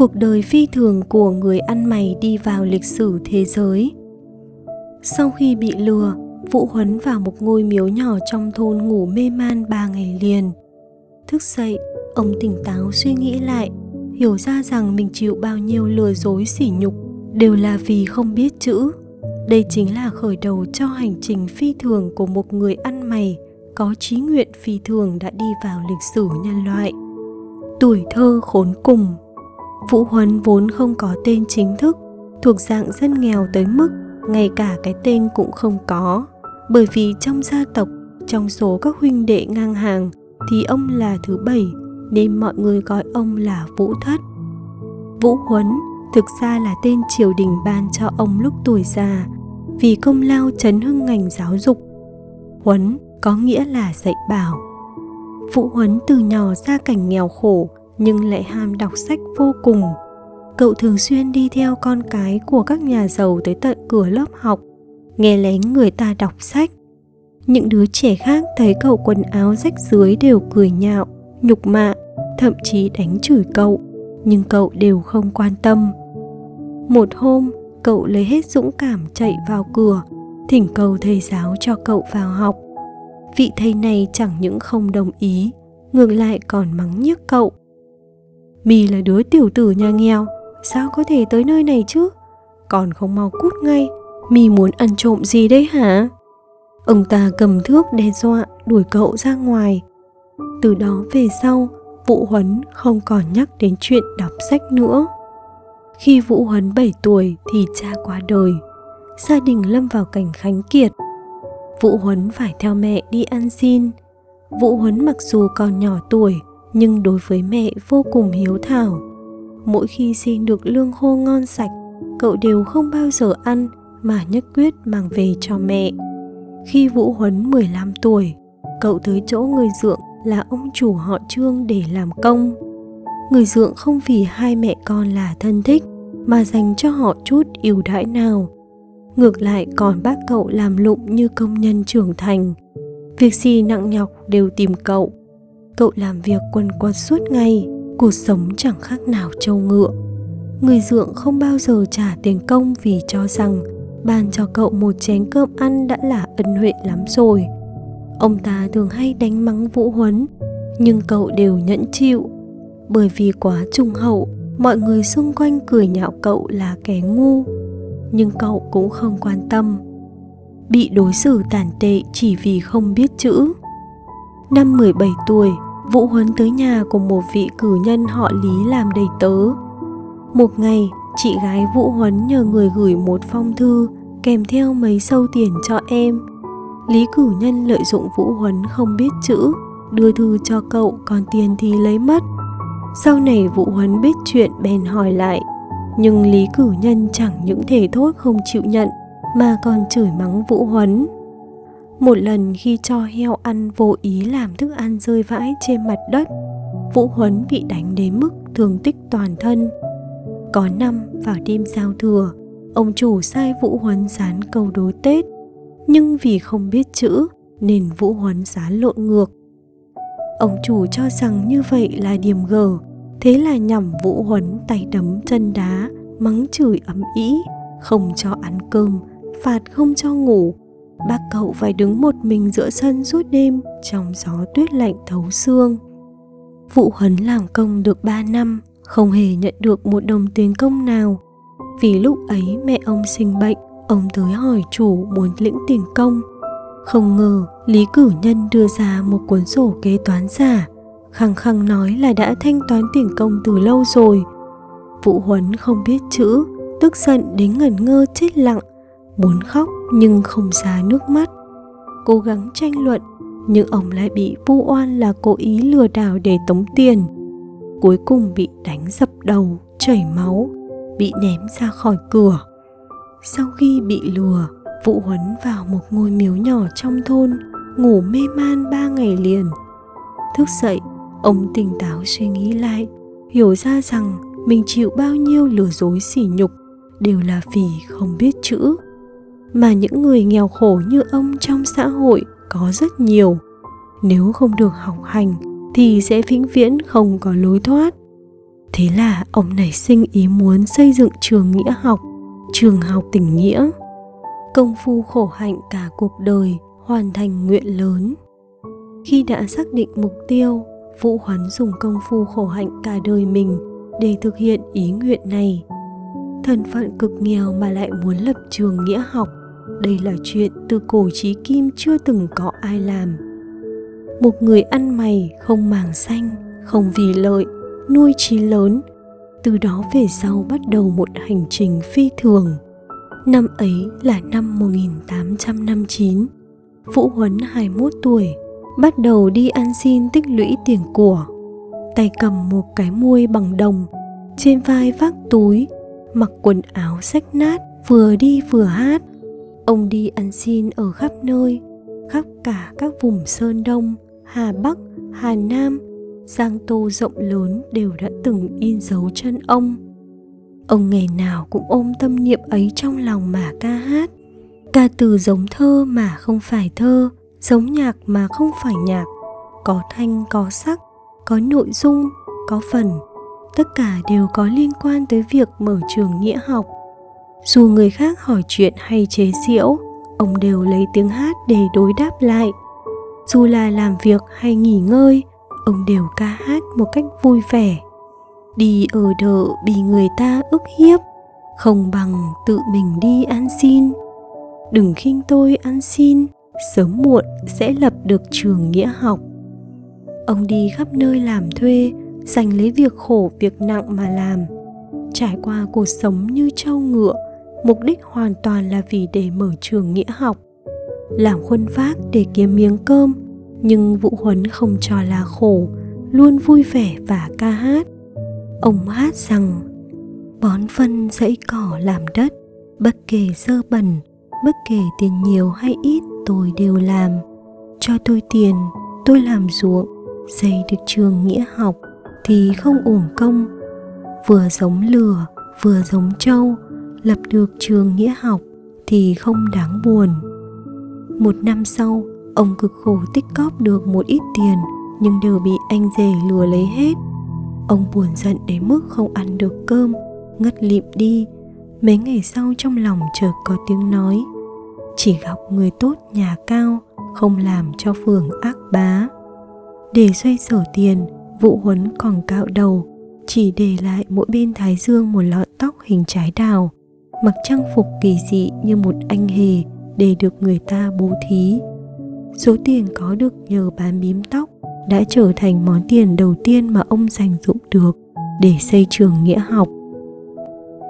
Cuộc đời phi thường của người ăn mày đi vào lịch sử thế giới. Sau khi bị lừa, Vũ Huấn vào một ngôi miếu nhỏ trong thôn ngủ mê man ba ngày liền. Thức dậy, ông tỉnh táo suy nghĩ lại, hiểu ra rằng mình chịu bao nhiêu lừa dối sỉ nhục đều là vì không biết chữ. Đây chính là khởi đầu cho hành trình phi thường của một người ăn mày có trí nguyện phi thường đã đi vào lịch sử nhân loại. Tuổi thơ khốn cùng Vũ Huấn vốn không có tên chính thức, thuộc dạng dân nghèo tới mức ngay cả cái tên cũng không có. Bởi vì trong gia tộc trong số các huynh đệ ngang hàng thì ông là thứ bảy nên mọi người gọi ông là vũ thất. Vũ huấn thực ra là tên triều đình ban cho ông lúc tuổi già vì công lao chấn hưng ngành giáo dục. Huấn có nghĩa là dạy bảo. Vũ huấn từ nhỏ ra cảnh nghèo khổ nhưng lại ham đọc sách vô cùng. Cậu thường xuyên đi theo con cái của các nhà giàu tới tận cửa lớp học, nghe lén người ta đọc sách. Những đứa trẻ khác thấy cậu quần áo rách dưới đều cười nhạo, nhục mạ, thậm chí đánh chửi cậu, nhưng cậu đều không quan tâm. Một hôm, cậu lấy hết dũng cảm chạy vào cửa, thỉnh cầu thầy giáo cho cậu vào học. Vị thầy này chẳng những không đồng ý, ngược lại còn mắng nhiếc cậu mì là đứa tiểu tử nhà nghèo, sao có thể tới nơi này chứ? Còn không mau cút ngay, mi muốn ăn trộm gì đấy hả? Ông ta cầm thước đe dọa, đuổi cậu ra ngoài. Từ đó về sau, vũ huấn không còn nhắc đến chuyện đọc sách nữa. Khi vũ huấn 7 tuổi thì cha qua đời, gia đình lâm vào cảnh khánh kiệt. Vũ huấn phải theo mẹ đi ăn xin. Vũ huấn mặc dù còn nhỏ tuổi nhưng đối với mẹ vô cùng hiếu thảo mỗi khi xin được lương khô ngon sạch cậu đều không bao giờ ăn mà nhất quyết mang về cho mẹ. Khi Vũ Huấn 15 tuổi, cậu tới chỗ người dượng là ông chủ họ Trương để làm công. Người dượng không vì hai mẹ con là thân thích mà dành cho họ chút ưu đãi nào. Ngược lại còn bác cậu làm lụng như công nhân trưởng thành. Việc gì nặng nhọc đều tìm cậu. Cậu làm việc quần quật suốt ngày, cuộc sống chẳng khác nào trâu ngựa. Người dượng không bao giờ trả tiền công vì cho rằng ban cho cậu một chén cơm ăn đã là ân huệ lắm rồi. Ông ta thường hay đánh mắng vũ huấn nhưng cậu đều nhẫn chịu. Bởi vì quá trung hậu mọi người xung quanh cười nhạo cậu là kẻ ngu nhưng cậu cũng không quan tâm. Bị đối xử tàn tệ chỉ vì không biết chữ năm 17 tuổi Vũ Huấn tới nhà của một vị cử nhân họ Lý làm đầy tớ. Một ngày, chị gái Vũ Huấn nhờ người gửi một phong thư kèm theo mấy sâu tiền cho em. Lý cử nhân lợi dụng Vũ Huấn không biết chữ, đưa thư cho cậu còn tiền thì lấy mất. Sau này Vũ Huấn biết chuyện bèn hỏi lại, nhưng Lý cử nhân chẳng những thể thốt không chịu nhận mà còn chửi mắng Vũ Huấn. Một lần khi cho heo ăn vô ý làm thức ăn rơi vãi trên mặt đất, Vũ Huấn bị đánh đến mức thương tích toàn thân. Có năm vào đêm giao thừa, ông chủ sai Vũ Huấn dán câu đối Tết, nhưng vì không biết chữ nên Vũ Huấn dán lộn ngược. Ông chủ cho rằng như vậy là điểm gở, thế là nhằm Vũ Huấn tay đấm chân đá, mắng chửi ấm ý, không cho ăn cơm, phạt không cho ngủ. Bác cậu phải đứng một mình giữa sân suốt đêm trong gió tuyết lạnh thấu xương. Vũ Huấn làm công được 3 năm, không hề nhận được một đồng tiền công nào. Vì lúc ấy mẹ ông sinh bệnh, ông tới hỏi chủ muốn lĩnh tiền công. Không ngờ Lý Cử Nhân đưa ra một cuốn sổ kế toán giả, khăng khăng nói là đã thanh toán tiền công từ lâu rồi. Vũ Huấn không biết chữ, tức giận đến ngẩn ngơ chết lặng, muốn khóc nhưng không ra nước mắt. Cố gắng tranh luận, nhưng ông lại bị vu oan là cố ý lừa đảo để tống tiền cuối cùng bị đánh dập đầu, chảy máu, bị ném ra khỏi cửa. Sau khi bị lừa, Vũ Huấn vào một ngôi miếu nhỏ trong thôn, ngủ mê man ba ngày liền. Thức dậy, ông tỉnh táo suy nghĩ lại, hiểu ra rằng mình chịu bao nhiêu lừa dối sỉ nhục đều là vì không biết chữ. Mà những người nghèo khổ như ông trong xã hội có rất nhiều. Nếu không được học hành thì sẽ vĩnh viễn không có lối thoát. Thế là ông nảy sinh ý muốn xây dựng trường nghĩa học, trường học tình nghĩa. Công phu khổ hạnh cả cuộc đời hoàn thành nguyện lớn. Khi đã xác định mục tiêu, Vũ Huấn dùng công phu khổ hạnh cả đời mình để thực hiện ý nguyện này. Thân phận cực nghèo mà lại muốn lập trường nghĩa học, đây là chuyện từ cổ chí kim chưa từng có ai làm. Một người ăn mày không màng xanh, không vì lợi, nuôi trí lớn, từ đó về sau bắt đầu một hành trình phi thường. Năm ấy là năm 1859. Vũ Huấn 21 tuổi, bắt đầu đi ăn xin tích lũy tiền của. Tay cầm một cái muôi bằng đồng, trên vai vác túi, mặc quần áo rách nát, vừa đi vừa hát. Ông đi ăn xin ở khắp nơi, khắp cả các vùng Sơn Đông, Hà Bắc, Hà Nam, Giang Tô rộng lớn đều đã từng in dấu chân ông. Ông ngày nào cũng ôm tâm niệm ấy trong lòng mà ca hát. Ca từ giống thơ mà không phải thơ, giống nhạc mà không phải nhạc, có thanh có sắc, có nội dung, có phần, tất cả đều có liên quan tới việc mở trường nghĩa học. Dù người khác hỏi chuyện hay chế giễu, ông đều lấy tiếng hát để đối đáp lại. Dù là làm việc hay nghỉ ngơi, ông đều ca hát một cách vui vẻ. Đi ở đợ bị người ta ức hiếp, không bằng tự mình đi ăn xin. Đừng khinh tôi ăn xin, sớm muộn sẽ lập được trường nghĩa học ông đi khắp nơi làm thuê dành lấy việc khổ việc nặng mà làm trải qua cuộc sống như trâu ngựa mục đích hoàn toàn là vì để mở trường nghĩa học, làm khuân vác để kiếm miếng cơm, nhưng vũ huấn không cho là khổ luôn vui vẻ và ca hát. Ông hát rằng, bón phân dãy cỏ làm đất, bất kể dơ bẩn, bất kể tiền nhiều hay ít tôi đều làm. Cho tôi tiền, tôi làm ruộng, xây được trường nghĩa học thì không uổng công. Vừa giống lừa vừa giống trâu lập được trường nghĩa học thì không đáng buồn. Một năm sau, ông cực khổ tích cóp được một ít tiền, nhưng đều bị anh rể lừa lấy hết. Ông buồn giận đến mức không ăn được cơm, ngất lịm đi. Mấy ngày sau trong lòng chợt có tiếng nói, chỉ gặp người tốt nhà cao, không làm cho phường ác bá. Để xoay sở tiền vụ huấn còn cạo đầu, chỉ để lại mỗi bên thái dương một lọn tóc hình trái đào mặc trang phục kỳ dị như một anh hề để được người ta bố thí. Số tiền có được nhờ bán bím tóc đã trở thành món tiền đầu tiên mà ông dành dụng được để xây trường nghĩa học.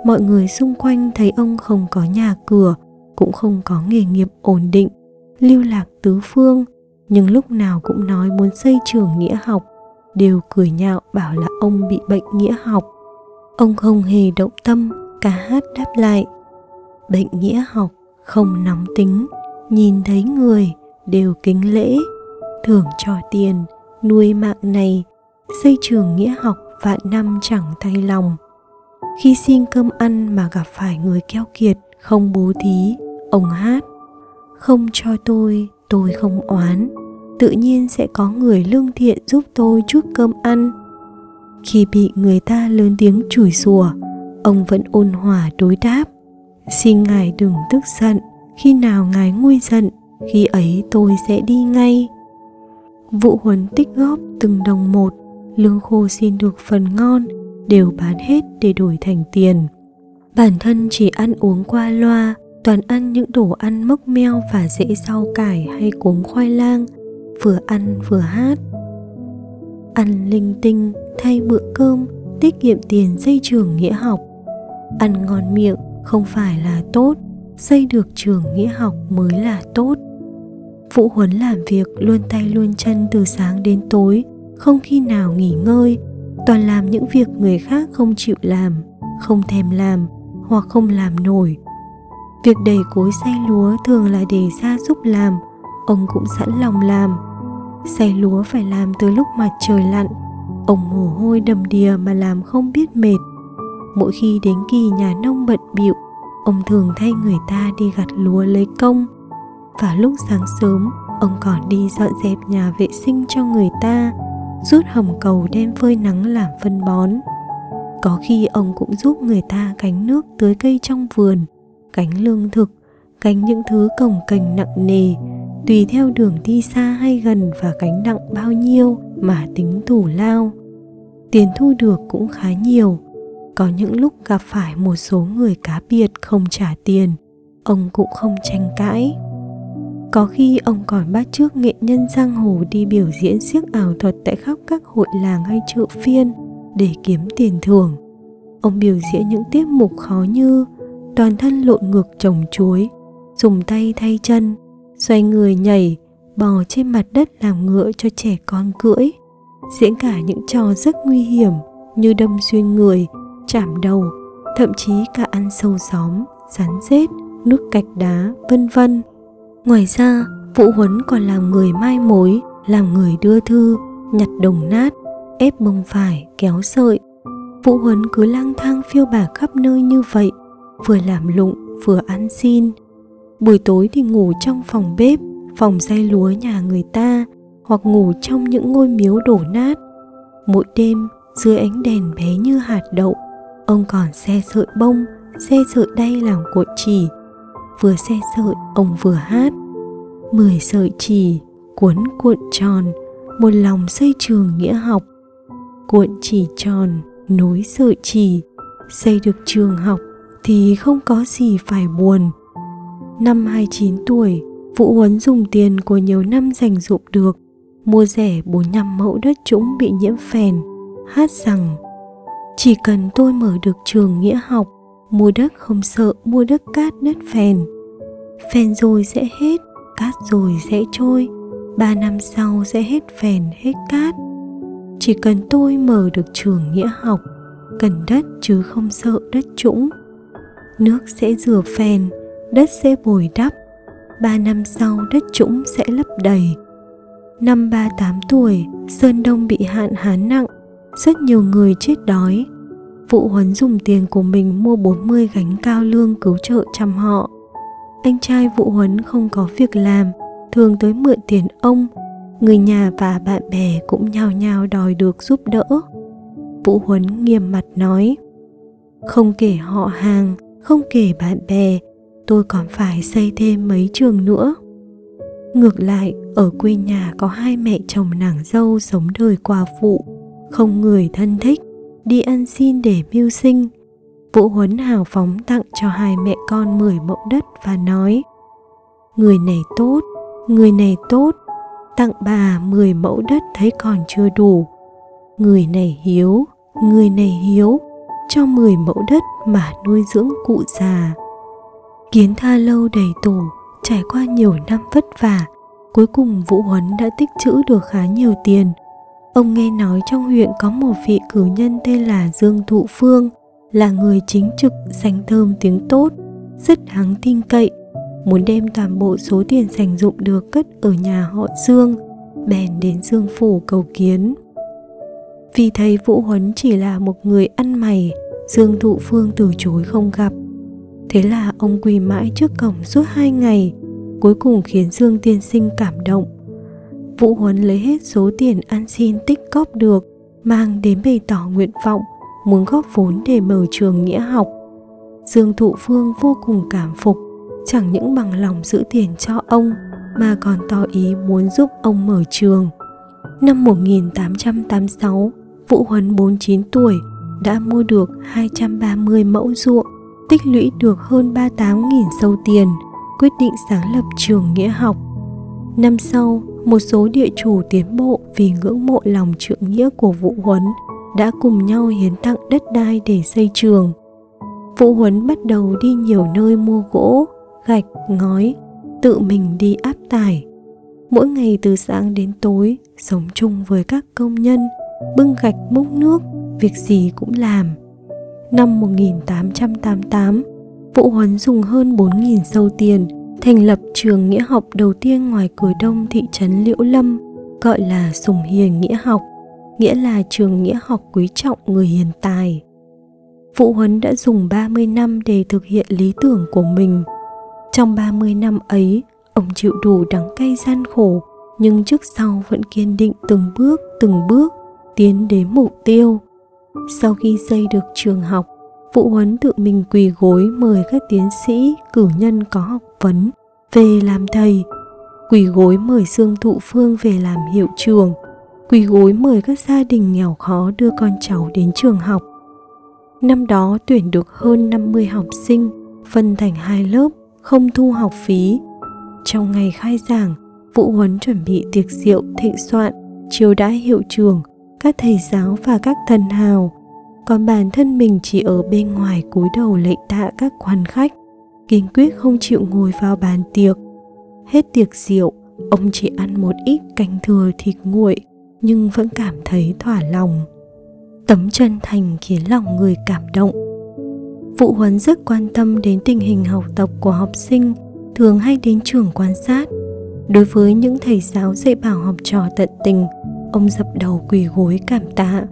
Mọi người xung quanh thấy ông không có nhà cửa, cũng không có nghề nghiệp ổn định, lưu lạc tứ phương, nhưng lúc nào cũng nói muốn xây trường nghĩa học, đều cười nhạo bảo là ông bị bệnh nghĩa học. Ông không hề động tâm cả hát đáp lại. Bệnh nghĩa học không nóng tính, nhìn thấy người đều kính lễ, thưởng cho tiền, nuôi mạng này, xây trường nghĩa học vạn năm chẳng thay lòng. Khi xin cơm ăn mà gặp phải người keo kiệt không bố thí, ông hát, không cho tôi tôi không oán, tự nhiên sẽ có người lương thiện giúp tôi chút cơm ăn. Khi bị người ta lớn tiếng chửi rủa ông vẫn ôn hòa đối đáp, xin ngài đừng tức giận, khi nào ngài nguôi giận, khi ấy tôi sẽ đi ngay. Vụ huấn tích góp từng đồng một, lương khô xin được phần ngon, đều bán hết để đổi thành tiền. Bản thân chỉ ăn uống qua loa, toàn ăn những đồ ăn mốc meo và dễ rau cải hay cuống khoai lang, vừa ăn vừa hát. Ăn linh tinh, thay bữa cơm, tiết kiệm tiền xây trường nghĩa học ăn ngon miệng không phải là tốt, xây được trường nghĩa học mới là tốt. Phụ huấn làm việc luôn tay luôn chân từ sáng đến tối, không khi nào nghỉ ngơi. Toàn làm những việc người khác không chịu làm, không thèm làm hoặc không làm nổi. Việc đầy cối xay lúa thường là để ra giúp làm, ông cũng sẵn lòng làm. Xay lúa phải làm từ lúc mặt trời lặn, ông mồ hôi đầm đìa mà làm không biết mệt mỗi khi đến kỳ nhà nông bận bịu, ông thường thay người ta đi gặt lúa lấy công. Và lúc sáng sớm, ông còn đi dọn dẹp nhà vệ sinh cho người ta, rút hầm cầu đem phơi nắng làm phân bón. Có khi ông cũng giúp người ta gánh nước tưới cây trong vườn, gánh lương thực, gánh những thứ cồng cành nặng nề. Tùy theo đường đi xa hay gần và gánh nặng bao nhiêu mà tính thủ lao. Tiền thu được cũng khá nhiều có những lúc gặp phải một số người cá biệt không trả tiền ông cũng không tranh cãi có khi ông còn bắt trước nghệ nhân giang hồ đi biểu diễn siếc ảo thuật tại khắp các hội làng hay chợ phiên để kiếm tiền thưởng. Ông biểu diễn những tiết mục khó như toàn thân lộn ngược trồng chuối, dùng tay thay chân, xoay người nhảy, bò trên mặt đất làm ngựa cho trẻ con cưỡi, diễn cả những trò rất nguy hiểm như đâm xuyên người, chạm đầu, thậm chí cả ăn sâu gióm, rắn rết, nước cạch đá, vân vân. Ngoài ra, Vũ Huấn còn làm người mai mối, làm người đưa thư, nhặt đồng nát, ép bông phải, kéo sợi. Vũ Huấn cứ lang thang phiêu bả khắp nơi như vậy, vừa làm lụng, vừa ăn xin. Buổi tối thì ngủ trong phòng bếp, phòng dây lúa nhà người ta, hoặc ngủ trong những ngôi miếu đổ nát. Mỗi đêm, dưới ánh đèn bé như hạt đậu, ông còn xe sợi bông, xe sợi đay làm cuộn chỉ, vừa xe sợi ông vừa hát. Mười sợi chỉ cuốn cuộn tròn một lòng xây trường nghĩa học. Cuộn chỉ tròn nối sợi chỉ. Xây được trường học thì không có gì phải buồn. Năm 29 tuổi Vũ Huấn dùng tiền của nhiều năm dành dụm được. Mua rẻ 45 mẫu đất trũng bị nhiễm phèn. Hát rằng chỉ cần tôi mở được trường nghĩa học, mua đất không sợ mua đất cát đất phèn. Phèn rồi sẽ hết, cát rồi sẽ trôi, ba năm sau sẽ hết phèn, hết cát. Chỉ cần tôi mở được trường nghĩa học, cần đất chứ không sợ đất trũng. Nước sẽ rửa phèn, đất sẽ bồi đắp, ba năm sau đất trũng sẽ lấp đầy. Năm ba tám tuổi, sơn đông bị hạn hán nặng rất nhiều người chết đói Vụ Huấn dùng tiền của mình mua 40 gánh cao lương cứu trợ chăm họ. Anh trai Vụ Huấn không có việc làm, thường tới mượn tiền ông. Người nhà và bạn bè cũng nhao nhao đòi được giúp đỡ. Vũ Huấn nghiêm mặt nói Không kể họ hàng, không kể bạn bè, tôi còn phải xây thêm mấy trường nữa. Ngược lại, ở quê nhà có hai mẹ chồng nàng dâu sống đời qua phụ, không người thân thích đi ăn xin để mưu sinh. Vũ Huấn hào phóng tặng cho hai mẹ con 10 mẫu đất và nói Người này tốt, người này tốt, tặng bà 10 mẫu đất thấy còn chưa đủ. Người này hiếu, người này hiếu, cho 10 mẫu đất mà nuôi dưỡng cụ già. Kiến tha lâu đầy tổ, trải qua nhiều năm vất vả, cuối cùng Vũ Huấn đã tích trữ được khá nhiều tiền Ông nghe nói trong huyện có một vị cử nhân tên là Dương Thụ Phương, là người chính trực, sành thơm tiếng tốt, rất đáng tin cậy, muốn đem toàn bộ số tiền dành dụng được cất ở nhà họ Dương, bèn đến Dương Phủ cầu kiến. Vì thấy Vũ Huấn chỉ là một người ăn mày, Dương Thụ Phương từ chối không gặp. Thế là ông quỳ mãi trước cổng suốt hai ngày, cuối cùng khiến Dương Tiên Sinh cảm động, Vũ Huấn lấy hết số tiền ăn xin tích cóp được, mang đến bày tỏ nguyện vọng, muốn góp vốn để mở trường nghĩa học. Dương Thụ Phương vô cùng cảm phục, chẳng những bằng lòng giữ tiền cho ông mà còn tỏ ý muốn giúp ông mở trường. Năm 1886, Vũ Huấn 49 tuổi đã mua được 230 mẫu ruộng, tích lũy được hơn 38.000 sâu tiền, quyết định sáng lập trường nghĩa học. Năm sau, một số địa chủ tiến bộ vì ngưỡng mộ lòng trượng nghĩa của Vũ Huấn đã cùng nhau hiến tặng đất đai để xây trường. Vũ Huấn bắt đầu đi nhiều nơi mua gỗ, gạch, ngói, tự mình đi áp tải. Mỗi ngày từ sáng đến tối, sống chung với các công nhân, bưng gạch múc nước, việc gì cũng làm. Năm 1888, Vũ Huấn dùng hơn 4.000 sâu tiền thành lập trường nghĩa học đầu tiên ngoài cửa đông thị trấn Liễu Lâm, gọi là Sùng Hiền Nghĩa học, nghĩa là trường nghĩa học quý trọng người hiền tài. Vũ Huấn đã dùng 30 năm để thực hiện lý tưởng của mình. Trong 30 năm ấy, ông chịu đủ đắng cay gian khổ, nhưng trước sau vẫn kiên định từng bước, từng bước tiến đến mục tiêu. Sau khi xây được trường học, Vũ Huấn tự mình quỳ gối mời các tiến sĩ, cử nhân có học vấn về làm thầy, quỳ gối mời Dương Thụ Phương về làm hiệu trường, quỳ gối mời các gia đình nghèo khó đưa con cháu đến trường học. Năm đó tuyển được hơn 50 học sinh, phân thành hai lớp, không thu học phí. Trong ngày khai giảng, Vũ Huấn chuẩn bị tiệc rượu thịnh soạn, chiêu đãi hiệu trường, các thầy giáo và các thần hào. Còn bản thân mình chỉ ở bên ngoài cúi đầu lệ tạ các quan khách, kiên quyết không chịu ngồi vào bàn tiệc. Hết tiệc rượu, ông chỉ ăn một ít canh thừa thịt nguội, nhưng vẫn cảm thấy thỏa lòng tấm chân thành khiến lòng người cảm động phụ Huấn rất quan tâm đến tình hình học tập của học sinh, thường hay đến trường quan sát. Đối với những thầy giáo dạy bảo học trò tận tình, ông dập đầu quỳ gối cảm tạ.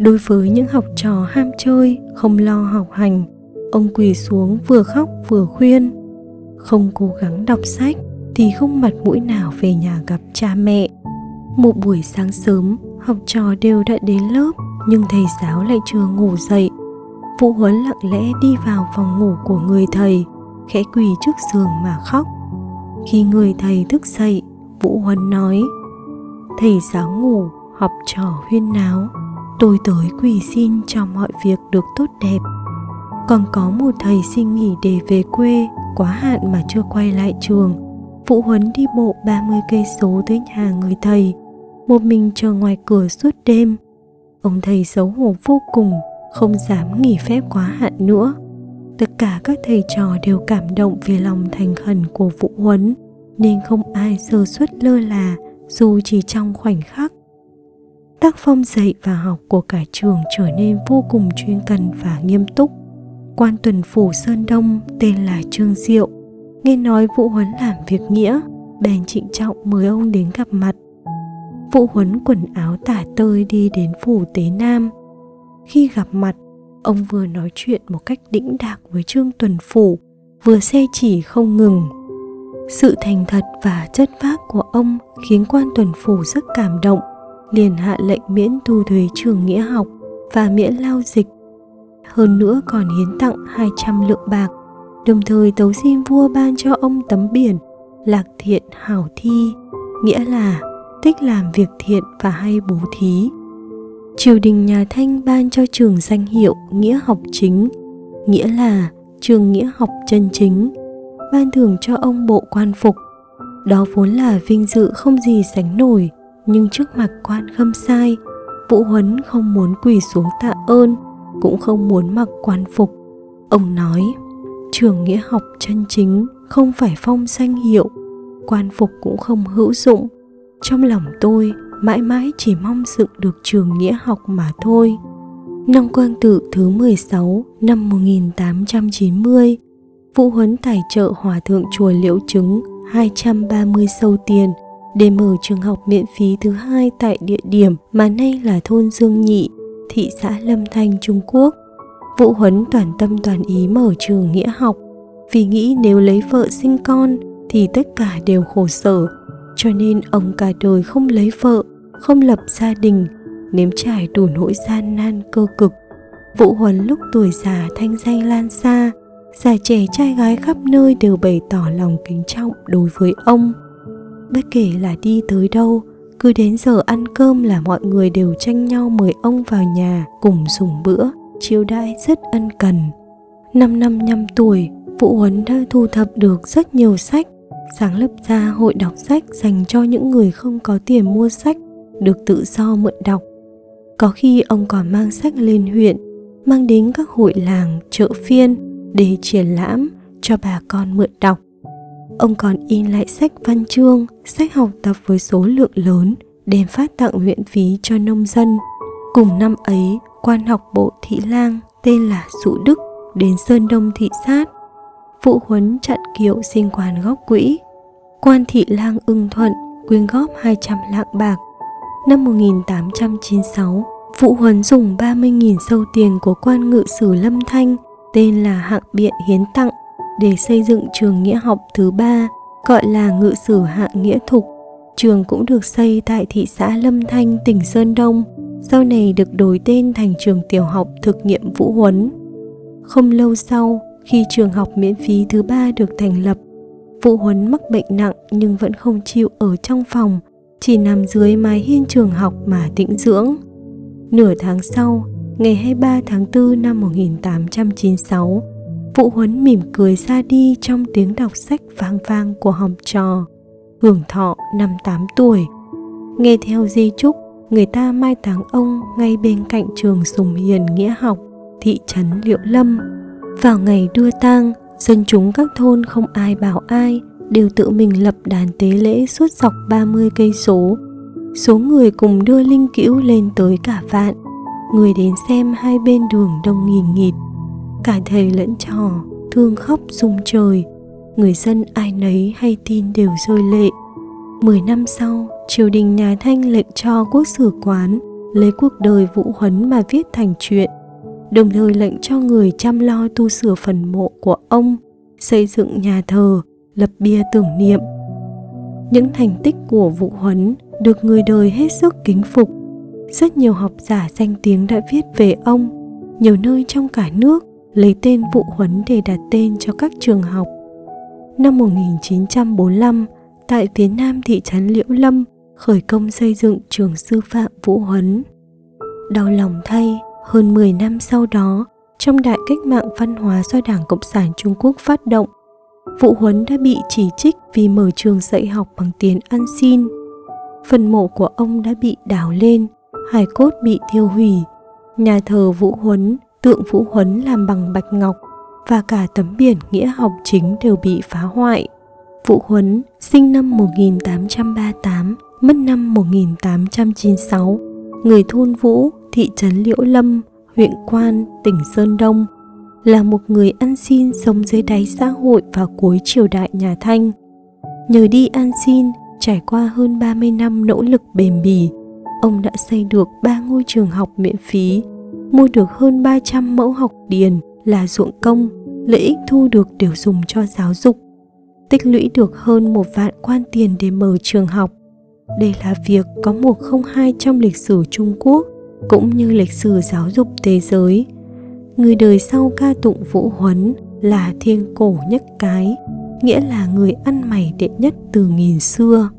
Đối với những học trò ham chơi, không lo học hành, ông quỳ xuống vừa khóc vừa khuyên. Không cố gắng đọc sách thì không mặt mũi nào về nhà gặp cha mẹ. Một buổi sáng sớm, học trò đều đã đến lớp nhưng thầy giáo lại chưa ngủ dậy vũ huấn lặng lẽ đi vào phòng ngủ của người thầy khẽ quỳ trước giường mà khóc khi người thầy thức dậy vũ huấn nói thầy giáo ngủ học trò huyên náo tôi tới quỳ xin cho mọi việc được tốt đẹp. Còn có một thầy xin nghỉ để về quê quá hạn mà chưa quay lại trường. Phụ Huấn đi bộ 30 cây số tới nhà người thầy, một mình chờ ngoài cửa suốt đêm. Ông thầy xấu hổ vô cùng không dám nghỉ phép quá hạn nữa. Tất cả các thầy trò đều cảm động vì lòng thành khẩn của phụ huấn nên không ai sơ suất lơ là dù chỉ trong khoảnh khắc tác phong dạy và học của cả trường trở nên vô cùng chuyên cần và nghiêm túc quan tuần phủ sơn đông tên là trương diệu nghe nói vũ huấn làm việc nghĩa bèn trịnh trọng mời ông đến gặp mặt Vũ Huấn quần áo tả tơi đi đến phủ Tế Nam. Khi gặp mặt, ông vừa nói chuyện một cách đĩnh đạc với Trương Tuần Phủ, vừa xe chỉ không ngừng. Sự thành thật và chất phác của ông khiến quan tuần phủ rất cảm động, liền hạ lệnh miễn thu thuế trường nghĩa học và miễn lao dịch. Hơn nữa còn hiến tặng 200 lượng bạc, đồng thời tấu xin vua ban cho ông tấm biển Lạc thiện hảo thi, nghĩa là thích làm việc thiện và hay bố thí. Triều đình nhà Thanh ban cho trường danh hiệu Nghĩa học chính, nghĩa là trường nghĩa học chân chính, ban thưởng cho ông bộ quan phục. Đó vốn là vinh dự không gì sánh nổi, nhưng trước mặt quan khâm sai, Vũ Huấn không muốn quỳ xuống tạ ơn, cũng không muốn mặc quan phục. Ông nói, trường nghĩa học chân chính không phải phong danh hiệu, quan phục cũng không hữu dụng, trong lòng tôi mãi mãi chỉ mong dựng được trường nghĩa học mà thôi. Năm Quang Tự thứ 16 năm 1890, Vũ Huấn tài trợ Hòa Thượng Chùa Liễu Trứng 230 sâu tiền để mở trường học miễn phí thứ hai tại địa điểm mà nay là thôn Dương Nhị, thị xã Lâm Thanh, Trung Quốc. Vũ Huấn toàn tâm toàn ý mở trường nghĩa học. Vì nghĩ nếu lấy vợ sinh con thì tất cả đều khổ sở cho nên ông cả đời không lấy vợ không lập gia đình nếm trải đủ nỗi gian nan cơ cực. Vũ huấn lúc tuổi già thanh danh lan xa già trẻ trai gái khắp nơi đều bày tỏ lòng kính trọng đối với ông bất kể là đi tới đâu, cứ đến giờ ăn cơm là mọi người đều tranh nhau mời ông vào nhà cùng dùng bữa, chiêu đãi rất ân cần. Năm năm năm tuổi vũ huấn đã thu thập được rất nhiều sách, sáng lập ra hội đọc sách dành cho những người không có tiền mua sách, được tự do mượn đọc. Có khi ông còn mang sách lên huyện, mang đến các hội làng, chợ phiên để triển lãm cho bà con mượn đọc ông còn in lại sách văn chương sách học tập với số lượng lớn đem phát tặng miễn phí cho nông dân. Cùng năm ấy, quan học bộ thị lang tên là Dụ Đức đến Sơn Đông thị sát. Phụ huấn chặn kiệu xin quan góp quỹ. Quan thị lang ưng thuận quyên góp 200 lạng bạc. Năm 1896, Phụ Huấn dùng 30.000 sâu tiền của quan ngự sử Lâm Thanh tên là hạng biện hiến tặng để xây dựng trường nghĩa học thứ ba gọi là ngự sử hạng nghĩa thục. Trường cũng được xây tại thị xã Lâm Thanh, tỉnh Sơn Đông, sau này được đổi tên thành trường tiểu học thực nghiệm Vũ Huấn. Không lâu sau, khi trường học miễn phí thứ ba được thành lập, Vũ Huấn mắc bệnh nặng nhưng vẫn không chịu ở trong phòng, chỉ nằm dưới mái hiên trường học mà tĩnh dưỡng. Nửa tháng sau, ngày 23 tháng 4 năm 1896, Vũ Huấn mỉm cười ra đi trong tiếng đọc sách vang vang của hòm trò, hưởng thọ năm 8 tuổi. Nghe theo di chúc, người ta mai táng ông ngay bên cạnh trường Sùng Hiền Nghĩa học, thị trấn Liệu Lâm. Vào ngày đưa tang, dân chúng các thôn không ai bảo ai, đều tự mình lập đàn tế lễ suốt dọc 30 cây số. Số người cùng đưa linh cữu lên tới cả vạn. Người đến xem hai bên đường đông nghìn nghịt. Cả thầy lẫn trò, thương khóc rung trời. Người dân ai nấy hay tin đều rơi lệ. Mười năm sau, triều đình nhà Thanh lệnh cho quốc sử quán lấy cuộc đời Vũ Huấn mà viết thành truyện, đồng thời lệnh cho người chăm lo tu sửa phần mộ của ông, xây dựng nhà thờ, lập bia tưởng niệm. Những thành tích của Vũ Huấn được người đời hết sức kính phục. Rất nhiều học giả danh tiếng đã viết về ông, nhiều nơi trong cả nước lấy tên Vũ Huấn để đặt tên cho các trường học. Năm 1945, tại phía nam thị trấn Liễu Lâm khởi công xây dựng trường sư phạm Vũ Huấn. Đau lòng thay, hơn 10 năm sau đó, trong đại cách mạng văn hóa do Đảng Cộng sản Trung Quốc phát động, Vũ Huấn đã bị chỉ trích vì mở trường dạy học bằng tiền ăn xin. Phần mộ của ông đã bị đào lên, hài cốt bị thiêu hủy. Nhà thờ Vũ Huấn, tượng Vũ Huấn làm bằng bạch ngọc và cả tấm biển nghĩa học chính đều bị phá hoại. Vũ Huấn sinh năm 1838, mất năm 1896, người thôn Vũ, thị trấn Liễu Lâm, huyện Quan, tỉnh Sơn Đông, là một người ăn xin sống dưới đáy xã hội vào cuối triều đại nhà Thanh. Nhờ đi ăn xin, trải qua hơn 30 năm nỗ lực bền bỉ, ông đã xây được ba ngôi trường học miễn phí, mua được hơn 300 mẫu học điền là ruộng công, lợi ích thu được đều dùng cho giáo dục. Tích lũy được hơn một vạn quan tiền để mở trường học. Đây là việc có một không hai trong lịch sử Trung Quốc cũng như lịch sử giáo dục thế giới – người đời sau ca tụng vũ huấn là thiên cổ nhất cái nghĩa là người ăn mày đệ nhất từ nghìn xưa